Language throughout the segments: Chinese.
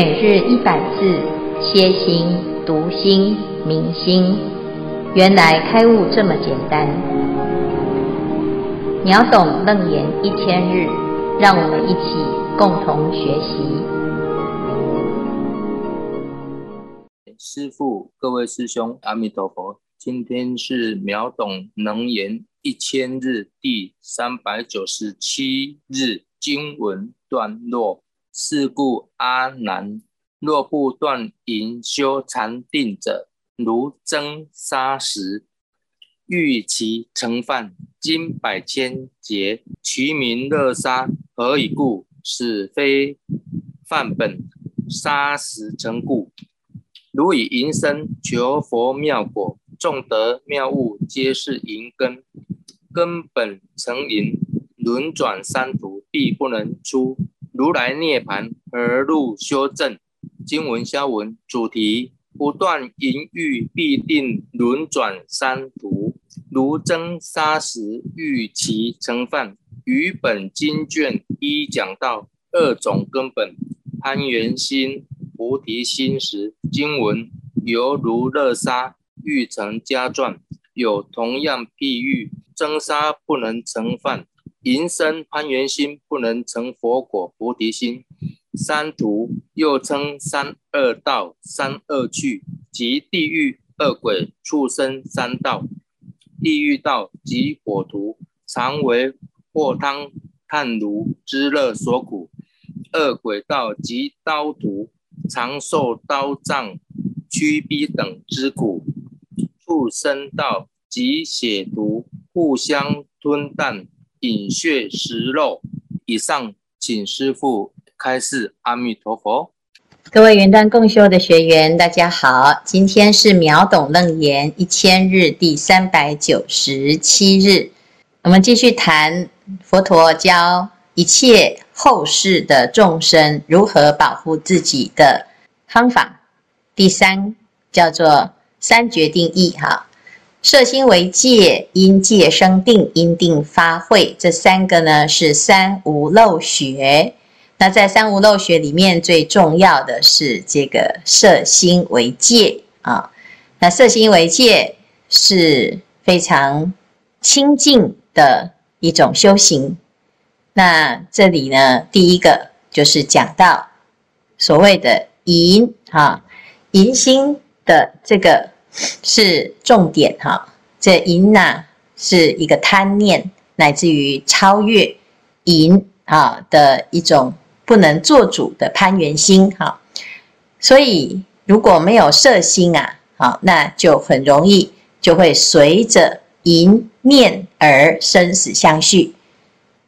每日一百字，歇心、读心、明心，原来开悟这么简单。秒懂楞严一千日，让我们一起共同学习。师父，各位师兄，阿弥陀佛。今天是秒懂楞严一千日第三百九十七日经文段落。是故阿难，若不断淫修禅定者，如蒸砂石，欲其成饭，经百千劫，其名乐沙，何以故？此非饭本，沙石成故。如以淫身求佛妙果，纵得妙物，皆是淫根，根本成淫，轮转三途，必不能出。如来涅槃而入修证？经文消文主题：不断淫欲，必定轮转三途。如真砂石，欲其成饭。于本经卷一讲到二种根本：攀缘心、菩提心时，经文犹如乐沙，欲成家传，有同样譬喻：蒸砂不能成饭。淫身攀缘心不能成佛果菩提心，三途又称三恶道、三恶趣，即地狱、恶鬼、畜生三道。地狱道即火毒，常为祸汤炭炉之热所苦；恶鬼道即刀毒，常受刀杖、驱逼等之苦；畜生道即血毒，互相吞啖。饮血食肉，以上请师父开示。阿弥陀佛。各位云端共修的学员，大家好，今天是秒懂楞严一千日第三百九十七日，我们继续谈佛陀教一切后世的众生如何保护自己的方法。第三叫做三决定义，哈。摄心为戒，因戒生定，因定发慧。这三个呢是三无漏学。那在三无漏学里面，最重要的是这个摄心为戒啊。那摄心为戒是非常清净的一种修行。那这里呢，第一个就是讲到所谓的淫啊，淫心的这个。是重点哈，这淫呐是一个贪念，乃至于超越淫啊的一种不能做主的攀缘心哈。所以如果没有色心啊，好，那就很容易就会随着淫念而生死相续。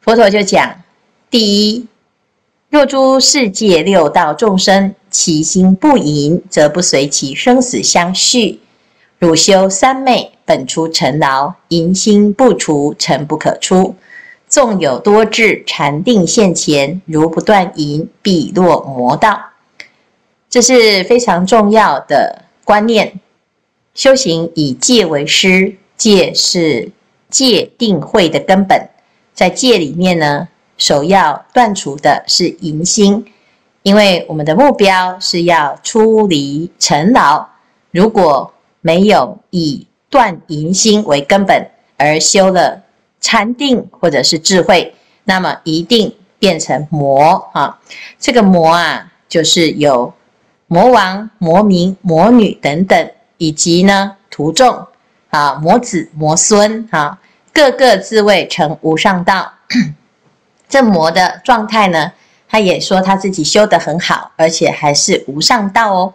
佛陀就讲，第一，若诸世界六道众生，其心不淫，则不随其生死相续。汝修三昧，本出尘劳，淫心不除，尘不可出。纵有多智禅定现前，如不断淫，必落魔道。这是非常重要的观念。修行以戒为师，戒是戒定慧的根本。在戒里面呢，首要断除的是淫心，因为我们的目标是要出离尘劳。如果没有以断淫心为根本而修了禅定或者是智慧，那么一定变成魔啊！这个魔啊，就是有魔王、魔民、魔女等等，以及呢徒众啊、魔子、魔孙啊，各个自谓成无上道。这魔的状态呢，他也说他自己修得很好，而且还是无上道哦。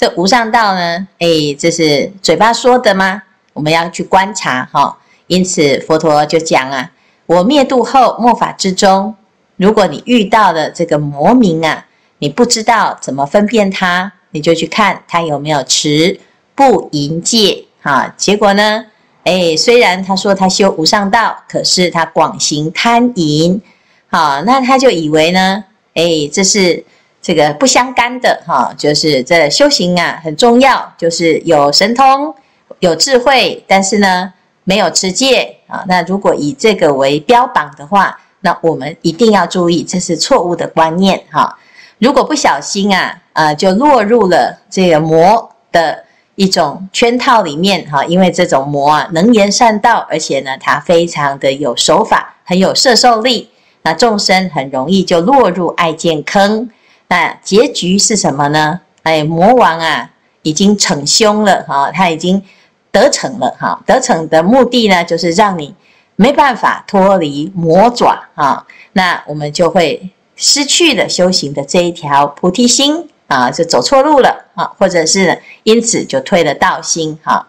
这无上道呢？哎，这是嘴巴说的吗？我们要去观察哈。因此佛陀就讲啊：我灭度后末法之中，如果你遇到了这个魔民啊，你不知道怎么分辨他，你就去看他有没有持不淫戒啊。结果呢？哎，虽然他说他修无上道，可是他广行贪淫，好，那他就以为呢？哎，这是。这个不相干的哈，就是这修行啊很重要，就是有神通、有智慧，但是呢没有持戒啊。那如果以这个为标榜的话，那我们一定要注意，这是错误的观念哈。如果不小心啊，呃，就落入了这个魔的一种圈套里面哈。因为这种魔啊，能言善道，而且呢，它非常的有手法，很有摄受力。那众生很容易就落入爱见坑。那结局是什么呢？哎，魔王啊，已经逞凶了哈，他已经得逞了哈。得逞的目的呢，就是让你没办法脱离魔爪啊。那我们就会失去了修行的这一条菩提心啊，就走错路了啊，或者是因此就退了道心哈。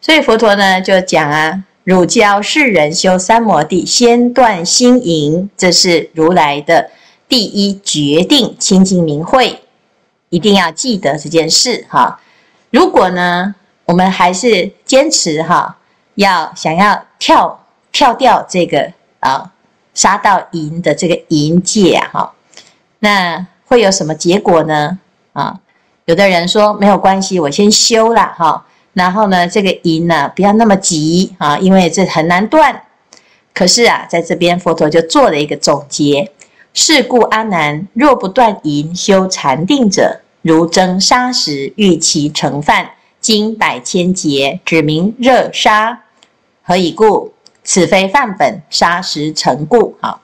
所以佛陀呢就讲啊。汝教世人修三摩地，先断心淫，这是如来的第一决定，清净明慧，一定要记得这件事哈。如果呢，我们还是坚持哈，要想要跳跳掉这个啊杀到淫的这个淫戒啊哈，那会有什么结果呢？啊，有的人说没有关系，我先修了哈。然后呢，这个淫呢、不要那么急啊，因为这很难断。可是啊，在这边佛陀就做了一个总结：是故阿难，若不断淫修禅定者，如蒸砂石，欲其成饭，经百千劫，只名热砂。何以故？此非饭本，砂石成故。好，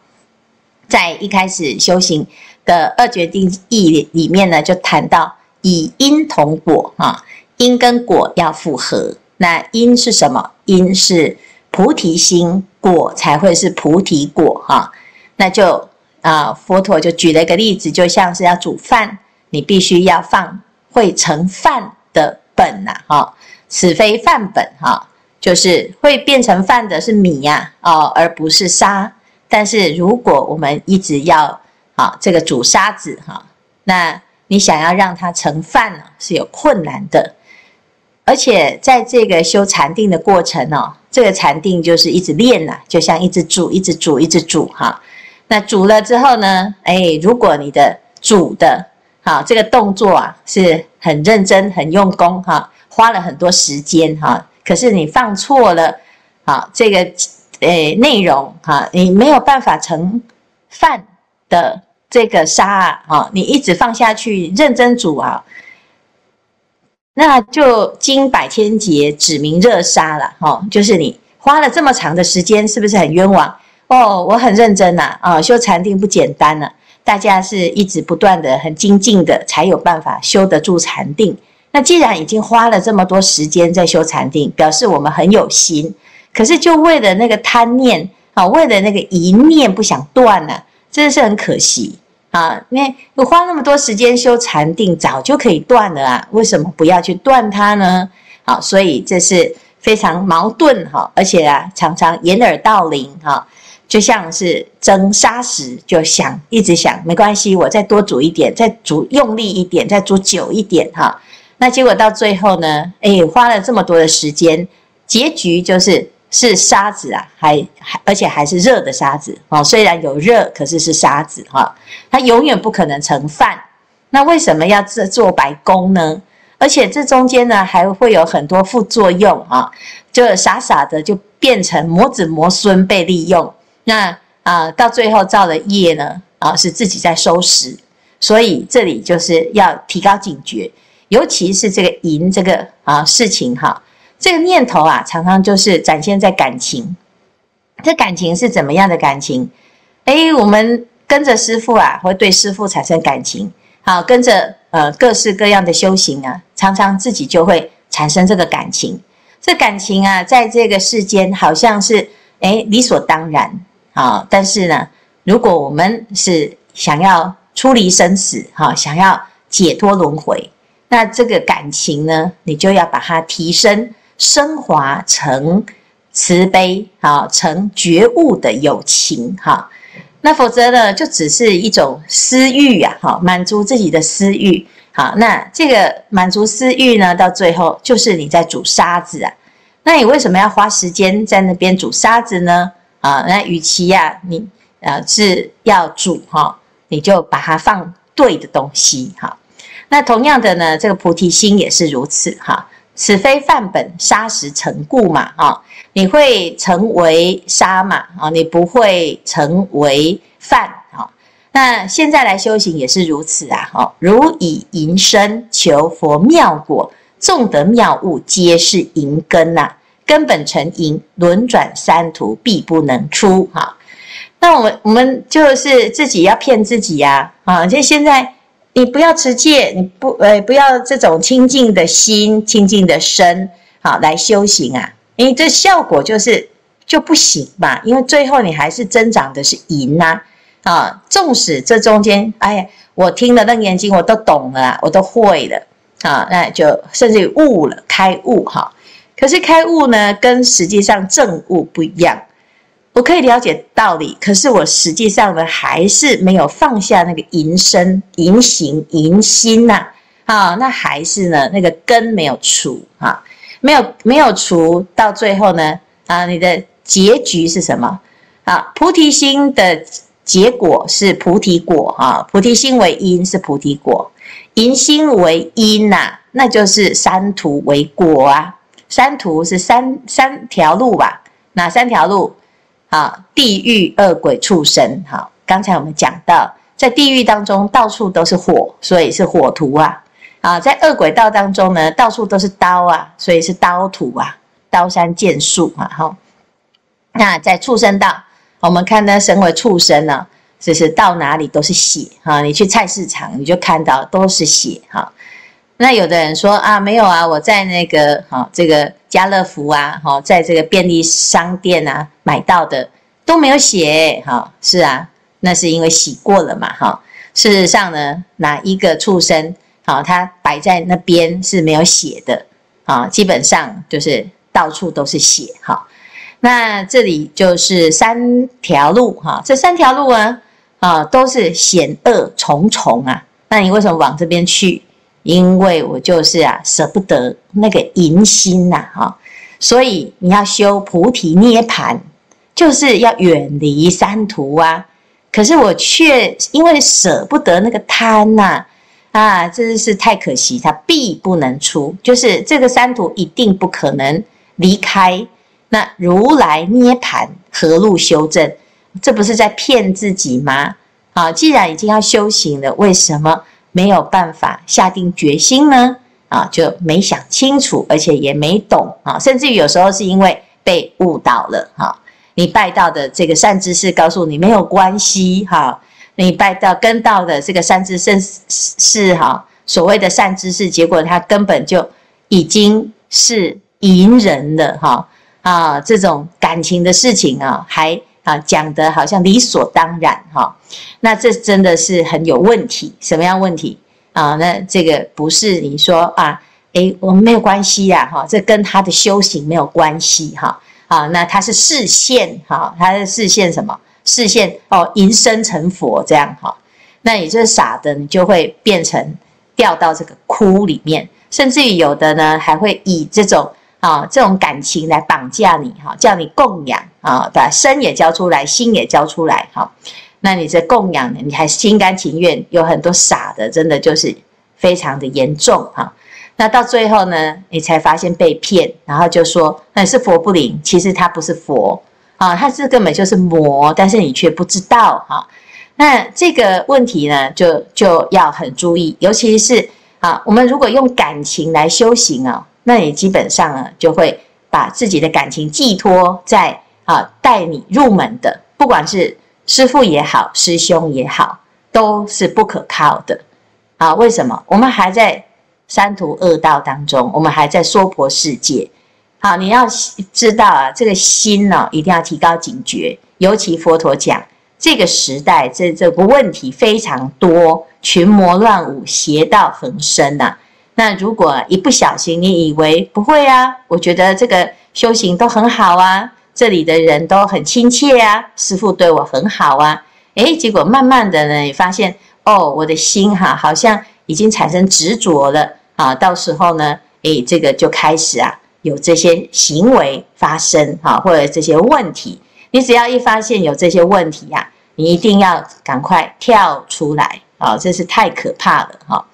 在一开始修行的二决定义里面呢，就谈到以因同果啊。因跟果要符合，那因是什么？因是菩提心，果才会是菩提果哈。那就啊，佛陀就举了一个例子，就像是要煮饭，你必须要放会成饭的本呐哈。此非饭本哈，就是会变成饭的是米呀哦，而不是沙。但是如果我们一直要啊这个煮沙子哈，那你想要让它成饭呢，是有困难的。而且在这个修禅定的过程哦，这个禅定就是一直练呐，就像一直煮、一直煮、一直煮哈。那煮了之后呢，哎，如果你的煮的哈这个动作啊是很认真、很用功哈，花了很多时间哈，可是你放错了啊这个诶内容哈，你没有办法成饭的这个沙啊，你一直放下去认真煮啊。那就经百千劫，指名热沙了，哈，就是你花了这么长的时间，是不是很冤枉？哦，我很认真呐，啊，修禅定不简单呢，大家是一直不断的很精进的，才有办法修得住禅定。那既然已经花了这么多时间在修禅定，表示我们很有心，可是就为了那个贪念，啊，为了那个一念不想断呢，真的是很可惜。啊，因为我花那么多时间修禅定，早就可以断了啊，为什么不要去断它呢？好，所以这是非常矛盾哈，而且啊，常常掩耳盗铃哈，就像是蒸砂石，就想一直想，没关系，我再多煮一点，再煮用力一点，再煮久一点哈，那结果到最后呢，哎，花了这么多的时间，结局就是。是沙子啊，还还而且还是热的沙子哦。虽然有热，可是是沙子哈，它永远不可能成饭。那为什么要做做白工呢？而且这中间呢，还会有很多副作用啊，就傻傻的就变成魔子魔孙被利用。那啊，到最后造的业呢啊，是自己在收拾。所以这里就是要提高警觉，尤其是这个淫这个啊事情哈。这个念头啊，常常就是展现在感情。这感情是怎么样的感情？哎，我们跟着师父啊，会对师父产生感情。好，跟着呃各式各样的修行啊，常常自己就会产生这个感情。这感情啊，在这个世间好像是哎理所当然啊。但是呢，如果我们是想要出离生死，哈，想要解脱轮回，那这个感情呢，你就要把它提升。升华成慈悲，好，成觉悟的友情，哈，那否则呢，就只是一种私欲呀，哈，满足自己的私欲，好，那这个满足私欲呢，到最后就是你在煮沙子啊，那你为什么要花时间在那边煮沙子呢？啊，那与其呀，你呃是要煮哈，你就把它放对的东西，哈，那同样的呢，这个菩提心也是如此，哈。此非饭本，沙石成故嘛？啊，你会成为沙嘛？啊，你不会成为饭啊。那现在来修行也是如此啊！哈，如以淫身求佛妙果，纵得妙物，皆是淫根呐。根本成淫，轮转三途，必不能出。哈，那我们我们就是自己要骗自己呀！啊，就现在你不要持戒，你不呃不要这种清净的心、清净的身，好来修行啊！因为这效果就是就不行嘛，因为最后你还是增长的是淫呐。啊，纵使这中间，哎呀，我听了楞严经，我都懂了，我都会了，啊，那就甚至于悟了，开悟哈。可是开悟呢，跟实际上证悟不一样。我可以了解道理，可是我实际上呢，还是没有放下那个淫身、淫行、淫心呐，啊，那还是呢，那个根没有除啊，没有没有除，到最后呢，啊，你的结局是什么？啊，菩提心的。结果是菩提果啊，菩提心为因是菩提果，淫心为因呐，那就是三途为果啊。三途是三三条路吧？哪三条路？啊，地狱、恶鬼、畜生。好，刚才我们讲到，在地狱当中到处都是火，所以是火途啊。啊，在恶鬼道当中呢，到处都是刀啊，所以是刀途啊，刀山剑树啊。哈，那在畜生道。我们看呢身为畜生呢，就是到哪里都是血哈。你去菜市场，你就看到都是血哈。那有的人说啊，没有啊，我在那个哈这个家乐福啊，哈，在这个便利商店啊买到的都没有血哈。是啊，那是因为洗过了嘛哈。事实上呢，哪一个畜生好，它摆在那边是没有血的啊，基本上就是到处都是血哈。那这里就是三条路哈，这三条路啊，啊都是险恶重重啊。那你为什么往这边去？因为我就是啊舍不得那个淫心呐，哈。所以你要修菩提涅槃，就是要远离三途啊。可是我却因为舍不得那个贪呐，啊，真是太可惜，它必不能出，就是这个三途一定不可能离开。那如来涅盘何路修正？这不是在骗自己吗？啊，既然已经要修行了，为什么没有办法下定决心呢？啊，就没想清楚，而且也没懂啊，甚至于有时候是因为被误导了。哈，你拜到的这个善知识告诉你没有关系。哈，你拜到跟到的这个善知识是哈所谓的善知识，结果他根本就已经是淫人了。哈。啊，这种感情的事情啊，还啊讲得好像理所当然哈，那这真的是很有问题。什么样问题啊？那这个不是你说啊，诶，我们没有关系呀，哈，这跟他的修行没有关系哈。啊，那他是视线哈，他是视线什么？视线哦，淫身成佛这样哈。那你这傻的，你就会变成掉到这个窟里面，甚至于有的呢，还会以这种。啊，这种感情来绑架你哈，叫你供养啊，把身也交出来，心也交出来哈。那你这供养呢，你还心甘情愿？有很多傻的，真的就是非常的严重哈。那到最后呢，你才发现被骗，然后就说那是佛不灵，其实他不是佛啊，他是根本就是魔，但是你却不知道哈。那这个问题呢，就就要很注意，尤其是啊，我们如果用感情来修行啊。那你基本上呢，就会把自己的感情寄托在啊带你入门的，不管是师父也好，师兄也好，都是不可靠的啊。为什么？我们还在三途恶道当中，我们还在娑婆世界。好，你要知道啊，这个心呢，一定要提高警觉。尤其佛陀讲，这个时代这这个问题非常多，群魔乱舞，邪道横生呐。那如果一不小心，你以为不会啊？我觉得这个修行都很好啊，这里的人都很亲切啊，师父对我很好啊。诶，结果慢慢的呢，你发现哦，我的心哈，好像已经产生执着了啊。到时候呢，诶，这个就开始啊，有这些行为发生啊，或者这些问题。你只要一发现有这些问题呀，你一定要赶快跳出来啊，这是太可怕了哈。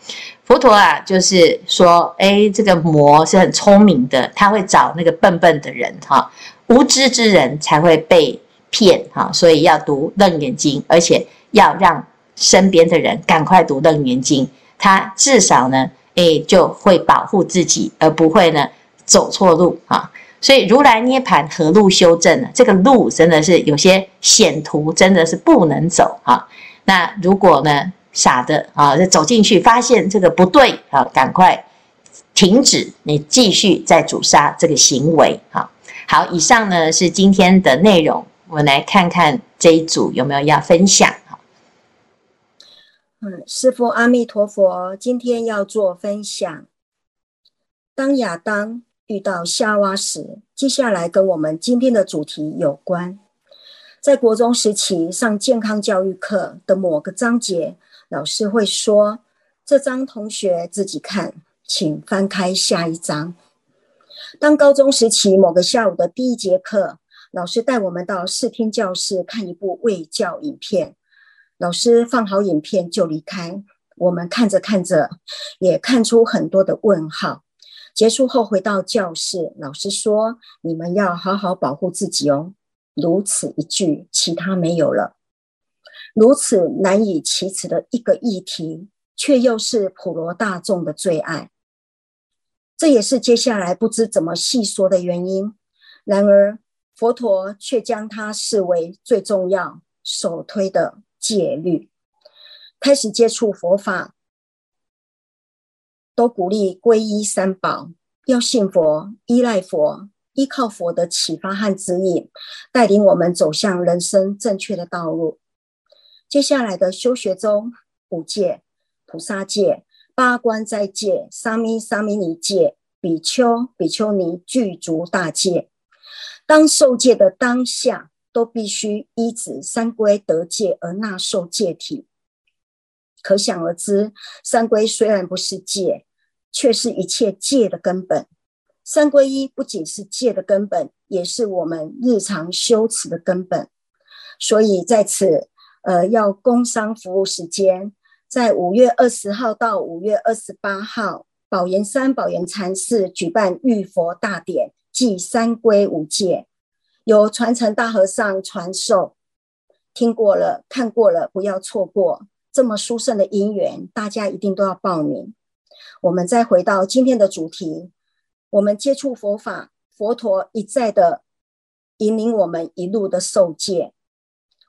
佛陀啊，就是说，哎，这个魔是很聪明的，他会找那个笨笨的人哈，无知之人才会被骗哈，所以要读《楞严经》，而且要让身边的人赶快读楞严经，他至少呢，诶，就会保护自己，而不会呢走错路啊。所以如来涅槃何路修正呢？这个路真的是有些险途，真的是不能走啊。那如果呢傻的啊，就走进去发现这个不对啊，赶快停止你继续再阻杀这个行为啊。好，以上呢是今天的内容，我们来看看这一组有没有要分享。嗯，师父阿弥陀佛，今天要做分享。当亚当遇到夏娃时，接下来跟我们今天的主题有关。在国中时期上健康教育课的某个章节，老师会说：“这张同学自己看，请翻开下一章。”当高中时期某个下午的第一节课，老师带我们到视听教室看一部卫教影片。老师放好影片就离开，我们看着看着，也看出很多的问号。结束后回到教室，老师说：“你们要好好保护自己哦。”如此一句，其他没有了。如此难以启齿的一个议题，却又是普罗大众的最爱。这也是接下来不知怎么细说的原因。然而，佛陀却将它视为最重要、首推的戒律。开始接触佛法，都鼓励皈依三宝，要信佛、依赖佛、依靠佛的启发和指引，带领我们走向人生正确的道路。接下来的修学中，五戒、菩萨戒。八关斋戒、沙弥沙弥尼戒、比丘比丘尼具足大戒，当受戒的当下，都必须依止三归得戒而纳受戒体。可想而知，三归虽然不是戒，却是一切戒的根本。三归依不仅是戒的根本，也是我们日常修持的根本。所以在此，呃，要工商服务时间。在五月二十号到五月二十八号，宝岩山宝岩禅寺举办浴佛大典，祭三归五戒，由传承大和尚传授。听过了，看过了，不要错过这么殊胜的因缘，大家一定都要报名。我们再回到今天的主题，我们接触佛法，佛陀一再的引领我们一路的受戒，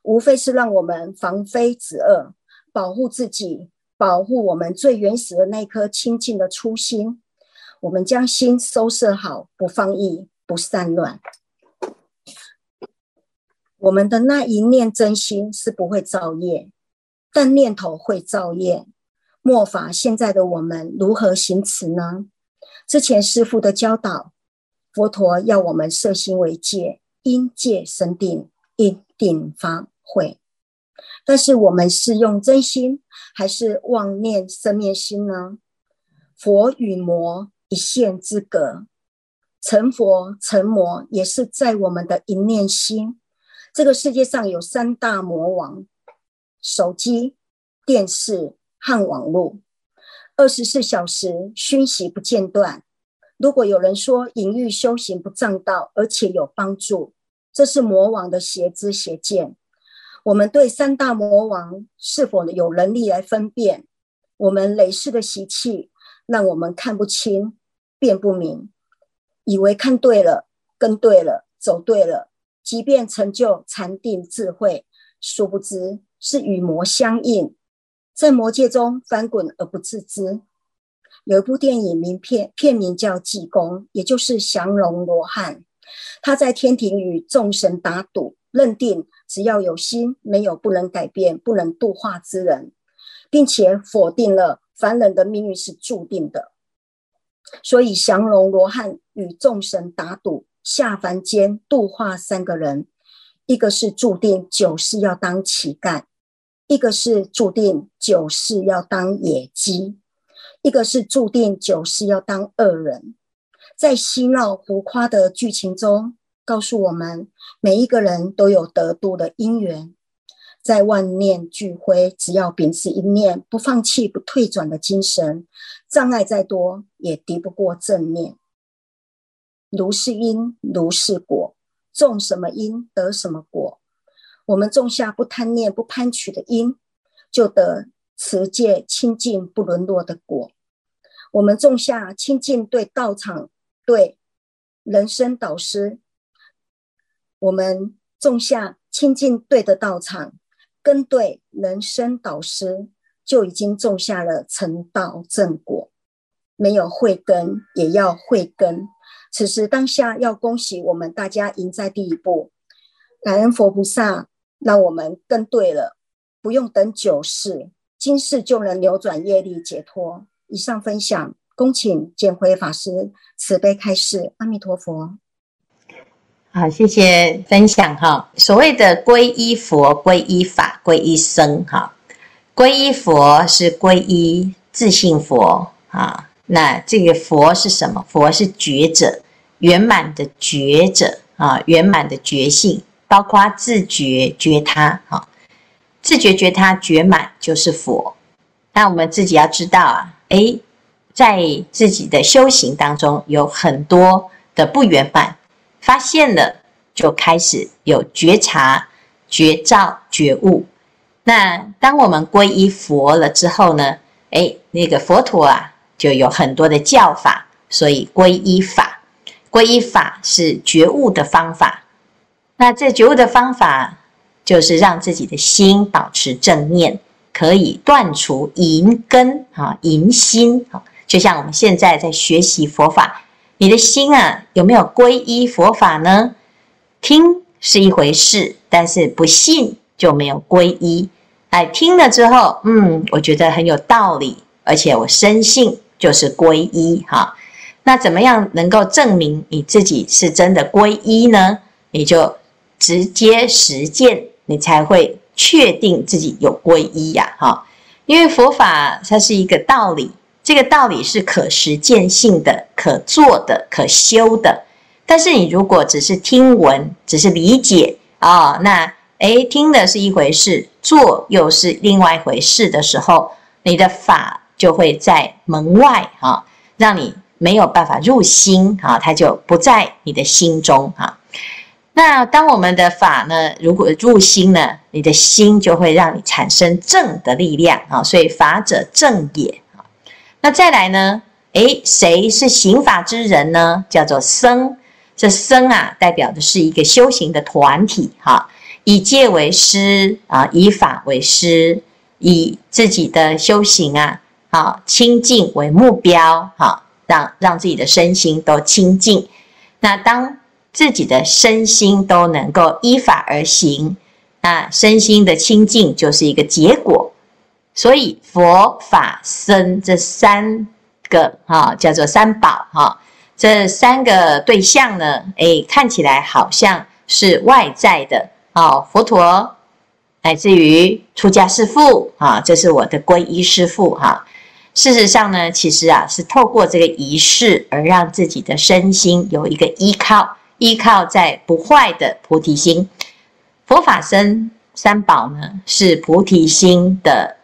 无非是让我们防非止恶。保护自己，保护我们最原始的那颗清净的初心。我们将心收摄好，不放逸，不散乱。我们的那一念真心是不会造业，但念头会造业。末法现在的我们如何行持呢？之前师父的教导，佛陀要我们摄心为戒，因戒生定，因定发慧。但是我们是用真心还是妄念生灭心呢？佛与魔一线之隔，成佛成魔也是在我们的一念心。这个世界上有三大魔王：手机、电视和网络，二十四小时熏习不间断。如果有人说隐喻修行不正道，而且有帮助，这是魔王的邪知邪见。我们对三大魔王是否有能力来分辨？我们累世的习气让我们看不清、辨不明，以为看对了、跟对了、走对了，即便成就禅定智慧，殊不知是与魔相应，在魔界中翻滚而不自知。有一部电影名片，片名叫《济公》，也就是降龙罗汉，他在天庭与众神打赌。认定只要有心，没有不能改变、不能度化之人，并且否定了凡人的命运是注定的。所以降龙罗汉与众神打赌，下凡间度化三个人：一个是注定九世要当乞丐，一个是注定九世要当野鸡，一个是注定九世要当恶人。在嬉闹浮夸的剧情中。告诉我们，每一个人都有得度的因缘，在万念俱灰，只要秉持一念不放弃、不退转的精神，障碍再多也敌不过正念。如是因，如是果，种什么因得什么果。我们种下不贪念、不攀取的因，就得持戒清净不沦落的果。我们种下清净对道场、对人生导师，我们种下清净对的道场，跟对人生导师，就已经种下了成道正果。没有慧根，也要慧根。此时当下，要恭喜我们大家赢在第一步，感恩佛菩萨，让我们跟对了，不用等九世，今世就能扭转业力解脱。以上分享，恭请见辉法师慈悲开示。阿弥陀佛。好，谢谢分享哈。所谓的皈依佛、皈依法、皈依僧，哈，皈依佛是皈依自性佛啊。那这个佛是什么？佛是觉者，圆满的觉者啊，圆满的觉性，包括自觉觉他哈，自觉觉他觉满就是佛。那我们自己要知道啊，诶，在自己的修行当中有很多的不圆满，发现了就开始有觉察、觉照、觉悟。那当我们皈依佛了之后呢？诶，那个佛陀啊。就有很多的教法，所以皈依法，皈依法是觉悟的方法。那这觉悟的方法，就是让自己的心保持正念，可以断除淫根啊，淫心啊。就像我们现在在学习佛法，你的心啊，有没有皈依佛法呢？听是一回事，但是不信就没有皈依。哎，听了之后，嗯，我觉得很有道理，而且我深信。就是皈依哈，那怎么样能够证明你自己是真的皈依呢？你就直接实践，你才会确定自己有皈依呀哈。因为佛法它是一个道理，这个道理是可实践性的、可做的、可修的。但是你如果只是听闻，只是理解啊，那诶听的是一回事，做又是另外一回事的时候，你的法。就会在门外啊，让你没有办法入心啊，它就不在你的心中啊。那当我们的法呢，如果入心呢，你的心就会让你产生正的力量啊。所以法者正也。那再来呢？诶，谁是行法之人呢？叫做僧。这僧啊，代表的是一个修行的团体哈，以戒为师啊，以法为师，以自己的修行啊。好，清净为目标，好，让让自己的身心都清净。那当自己的身心都能够依法而行，那身心的清净就是一个结果。所以佛法僧这三个哈叫做三宝哈，这三个对象呢，诶，看起来好像是外在的哦，佛陀乃至于出家师父啊，这是我的皈依师父哈。事实上呢，其实啊，是透过这个仪式而让自己的身心有一个依靠，依靠在不坏的菩提心。佛法僧三宝呢，是菩提心的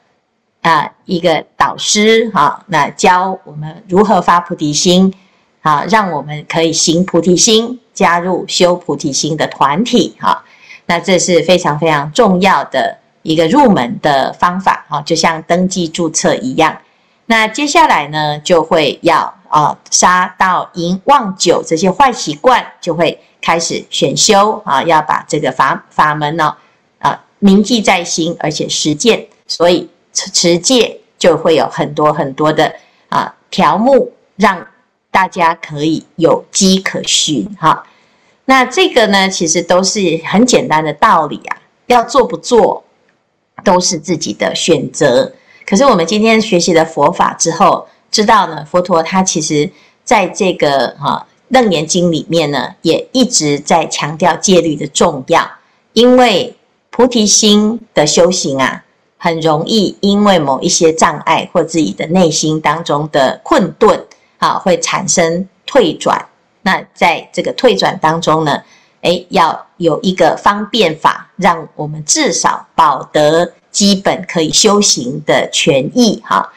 啊、一个导师哈、啊，那教我们如何发菩提心，啊，让我们可以行菩提心，加入修菩提心的团体哈、啊。那这是非常非常重要的一个入门的方法哈、啊，就像登记注册一样。那接下来呢，就会要啊杀盗淫妄酒这些坏习惯，就会开始选修啊，要把这个法法门呢啊铭记在心，而且实践，所以持戒就会有很多很多的啊条目，让大家可以有迹可循哈。那这个呢，其实都是很简单的道理啊，要做不做，都是自己的选择。可是我们今天学习了佛法之后，知道呢，佛陀他其实在这个哈《楞严经》里面呢，也一直在强调戒律的重要。因为菩提心的修行啊，很容易因为某一些障碍或自己的内心当中的困顿，啊，会产生退转。那在这个退转当中呢，诶，要有一个方便法，让我们至少保得。基本可以修行的权益哈，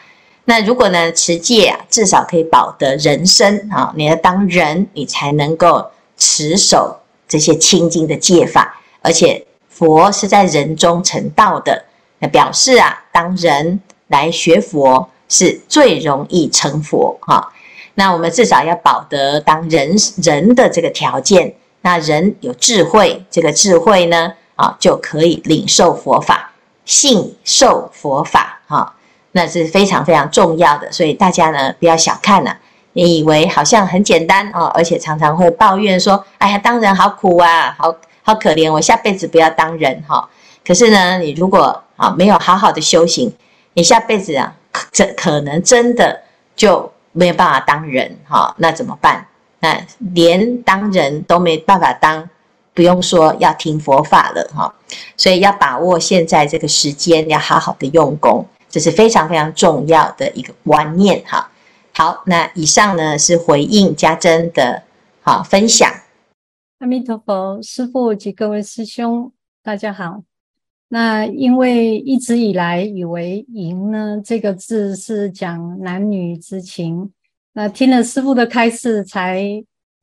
那如果呢持戒啊，至少可以保得人身啊。你要当人，你才能够持守这些清净的戒法。而且佛是在人中成道的，表示啊，当人来学佛是最容易成佛哈。那我们至少要保得当人人的这个条件。那人有智慧，这个智慧呢，啊，就可以领受佛法，信受佛法哈。那是非常非常重要的，所以大家呢不要小看了、你以为好像很简单哦，而且常常会抱怨说：“哎呀，当人好苦啊，好好可怜，我下辈子不要当人哈。”可是呢，你如果啊没有好好的修行，你下辈子啊，这可能真的就没有办法当人哈。那怎么办？那连当人都没办法当，不用说要听佛法了哈。所以要把握现在这个时间，要好好的用功。这是非常非常重要的一个观念哈。好，那以上呢是回应家珍的好分享。阿弥陀佛，师父及各位师兄，大家好。那因为一直以来以为“淫”呢这个字是讲男女之情，那听了师父的开示，才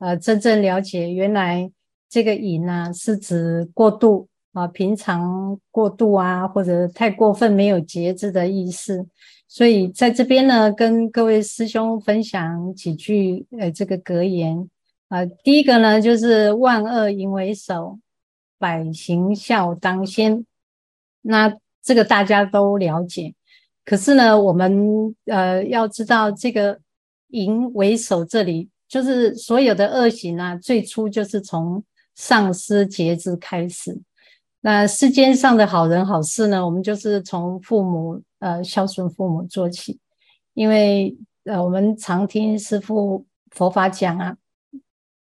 呃真正了解，原来这个“淫”呢是指过度。啊，平常过度啊，或者太过分、没有节制的意思，所以在这边呢，跟各位师兄分享几句呃这个格言啊、第一个呢，就是万恶淫为首，百行孝当先。那这个大家都了解，可是呢，我们呃要知道这个淫为首，这里就是所有的恶行啊，最初就是从丧失节制开始。那世间上的好人好事呢，我们就是从父母呃孝顺父母做起，因为呃我们常听师父佛法讲啊，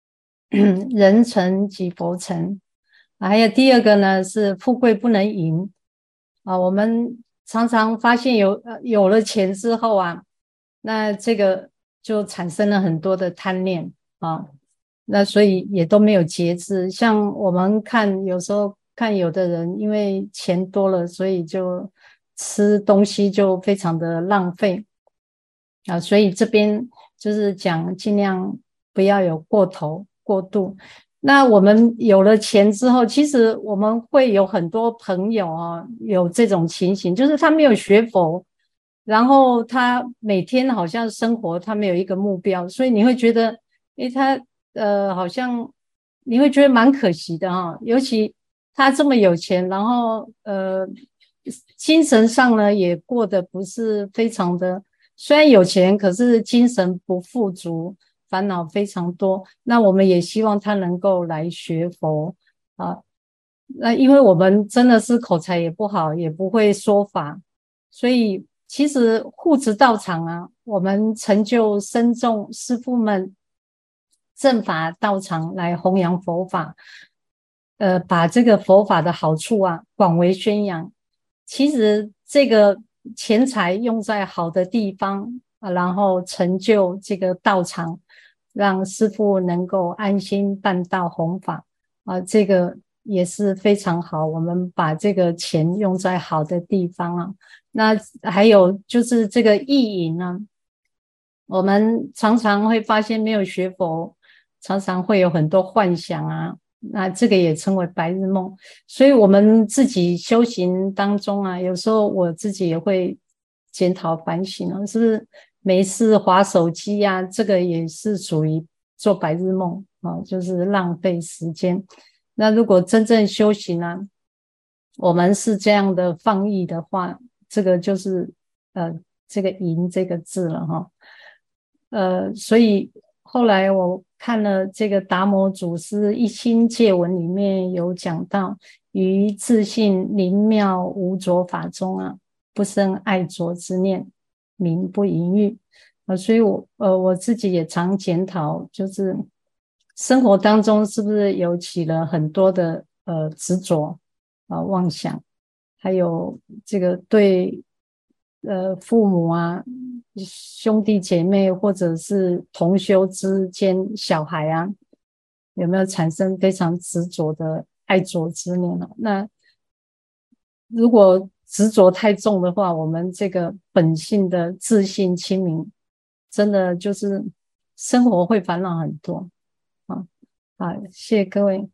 人成即佛成，还有第二个呢是富贵不能淫啊，我们常常发现有有了钱之后啊，那这个就产生了很多的贪念啊，那所以也都没有节制，像我们看有时候。看有的人因为钱多了，所以就吃东西就非常的浪费啊，所以这边就是讲尽量不要有过头过度。那我们有了钱之后，其实我们会有很多朋友啊，有这种情形，就是他没有学佛，然后他每天好像生活他没有一个目标，所以你会觉得，诶，他呃好像你会觉得蛮可惜的哈，尤其。他这么有钱，然后呃，精神上呢也过得不是非常的，虽然有钱，可是精神不富足，烦恼非常多。那我们也希望他能够来学佛啊。那因为我们真的是口才也不好，也不会说法，所以其实护持道场啊，我们成就深众师父们正法道场来弘扬佛法。呃，把这个佛法的好处啊广为宣扬。其实这个钱财用在好的地方啊，然后成就这个道场，让师父能够安心办道弘法啊，这个也是非常好。我们把这个钱用在好的地方啊。那还有就是这个意淫呢，我们常常会发现没有学佛，常常会有很多幻想啊。那这个也称为白日梦，所以我们自己修行当中啊，有时候我自己也会检讨反省啊，是不是没事划手机呀？这个也是属于做白日梦啊，就是浪费时间。那如果真正修行啊，我们是这样的放逸的话，这个就是呃这个淫这个字了哈，呃，所以后来我。看了这个达摩祖师一心戒文里面有讲到，于自性灵妙无着法中啊，不生爱着之念，名不盈欲啊。所以我呃我自己也常检讨，就是生活当中是不是有起了很多的呃执着啊妄想，还有这个对呃父母啊。兄弟姐妹，或者是同修之间，小孩啊，有没有产生非常执着的爱着之念呢？那如果执着太重的话，我们这个本性的自信清明，真的就是生活会烦恼很多。好，好，谢谢各位，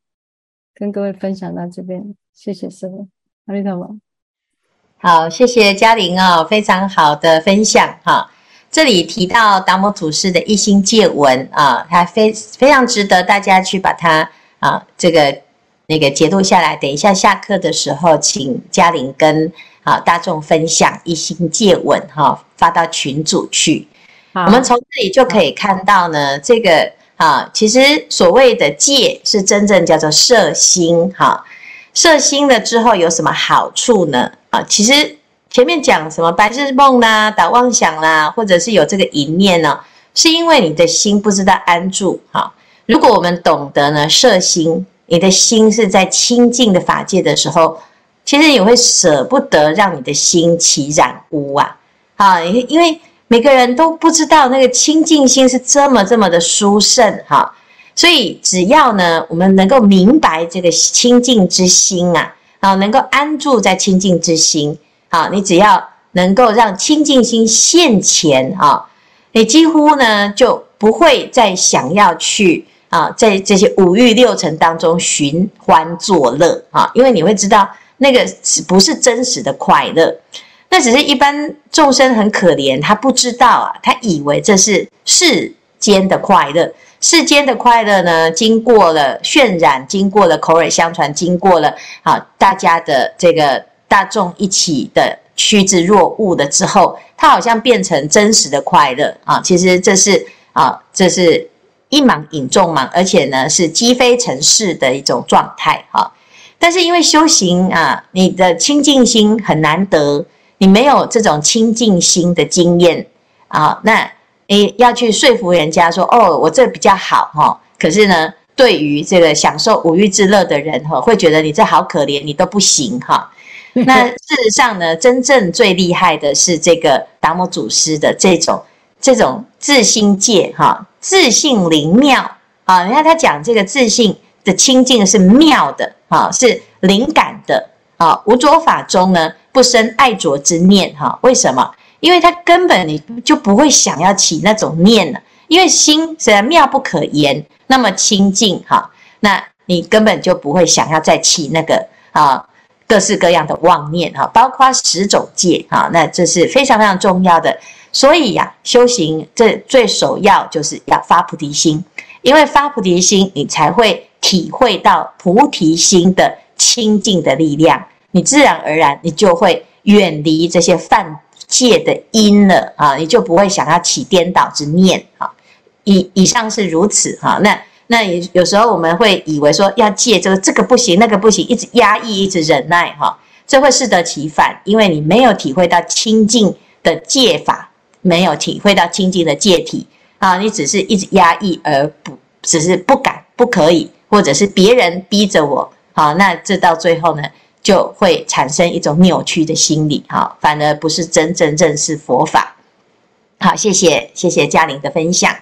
跟各位分享到这边，谢谢师傅，阿弥陀佛。好，谢谢嘉玲哦，非常好的分享哈。这里提到达摩祖师的一心戒文啊，它非非常值得大家去把它啊这个那个节录下来。等一下下课的时候，请嘉玲跟啊大众分享一心借吻哈，发到群组去。我们从这里就可以看到呢，这个啊，其实所谓的戒是真正叫做摄心哈。摄心了之后有什么好处呢？啊，其实。前面讲什么白日梦啦、打妄想啦，或者是有这个淫念呢？是因为你的心不知道安住。哈，如果我们懂得呢，摄心，你的心是在清净的法界的时候，其实你会舍不得让你的心起染污啊。啊，因为每个人都不知道那个清净心是这么这么的殊胜哈，所以只要呢，我们能够明白这个清净之心啊，啊，能够安住在清净之心。啊，你只要能够让清净心现前啊，你几乎呢就不会再想要去啊，在这些五欲六尘当中寻欢作乐啊，因为你会知道那个不是真实的快乐，那只是一般众生很可怜，他不知道啊，他以为这是世间的快乐，世间的快乐呢，经过了渲染，经过了口耳相传，经过了啊大家的这个。大众一起的趋之若鹜的之后，它好像变成真实的快乐啊！其实这是啊，这是一盲引众盲，而且呢是积非成是的一种状态哈。但是因为修行啊，你的清净心很难得，你没有这种清净心的经验啊，那你要去说服人家说哦，我这比较好哈。可是呢，对于这个享受五欲之乐的人哈，会觉得你这好可怜，你都不行哈。那事实上呢，真正最厉害的是这个达摩祖师的这种这种自心戒哈，自性灵妙啊。你看他讲这个自性的清净是妙的啊，是灵感的啊。无着法中呢，不生爱着之念哈。为什么？因为他根本你就不会想要起那种念了，因为心虽然妙不可言，那么清净哈，那你根本就不会想要再起那个啊。各式各样的妄念哈，包括十种戒哈，那这是非常非常重要的。所以呀，修行这最首要就是要发菩提心，因为发菩提心，你才会体会到菩提心的清净的力量，你自然而然你就会远离这些犯戒的因了啊，你就不会想要起颠倒之念啊。以以上是如此哈，那。那有有时候我们会以为说要戒这个这个不行那个不行，一直压抑一直忍耐哈，这会适得其反，因为你没有体会到清净的戒法，没有体会到清净的界体啊，你只是一直压抑而不只是不敢不可以，或者是别人逼着我，好，那这到最后呢就会产生一种扭曲的心理哈，反而不是真正认识佛法。好，谢谢谢谢嘉玲的分享。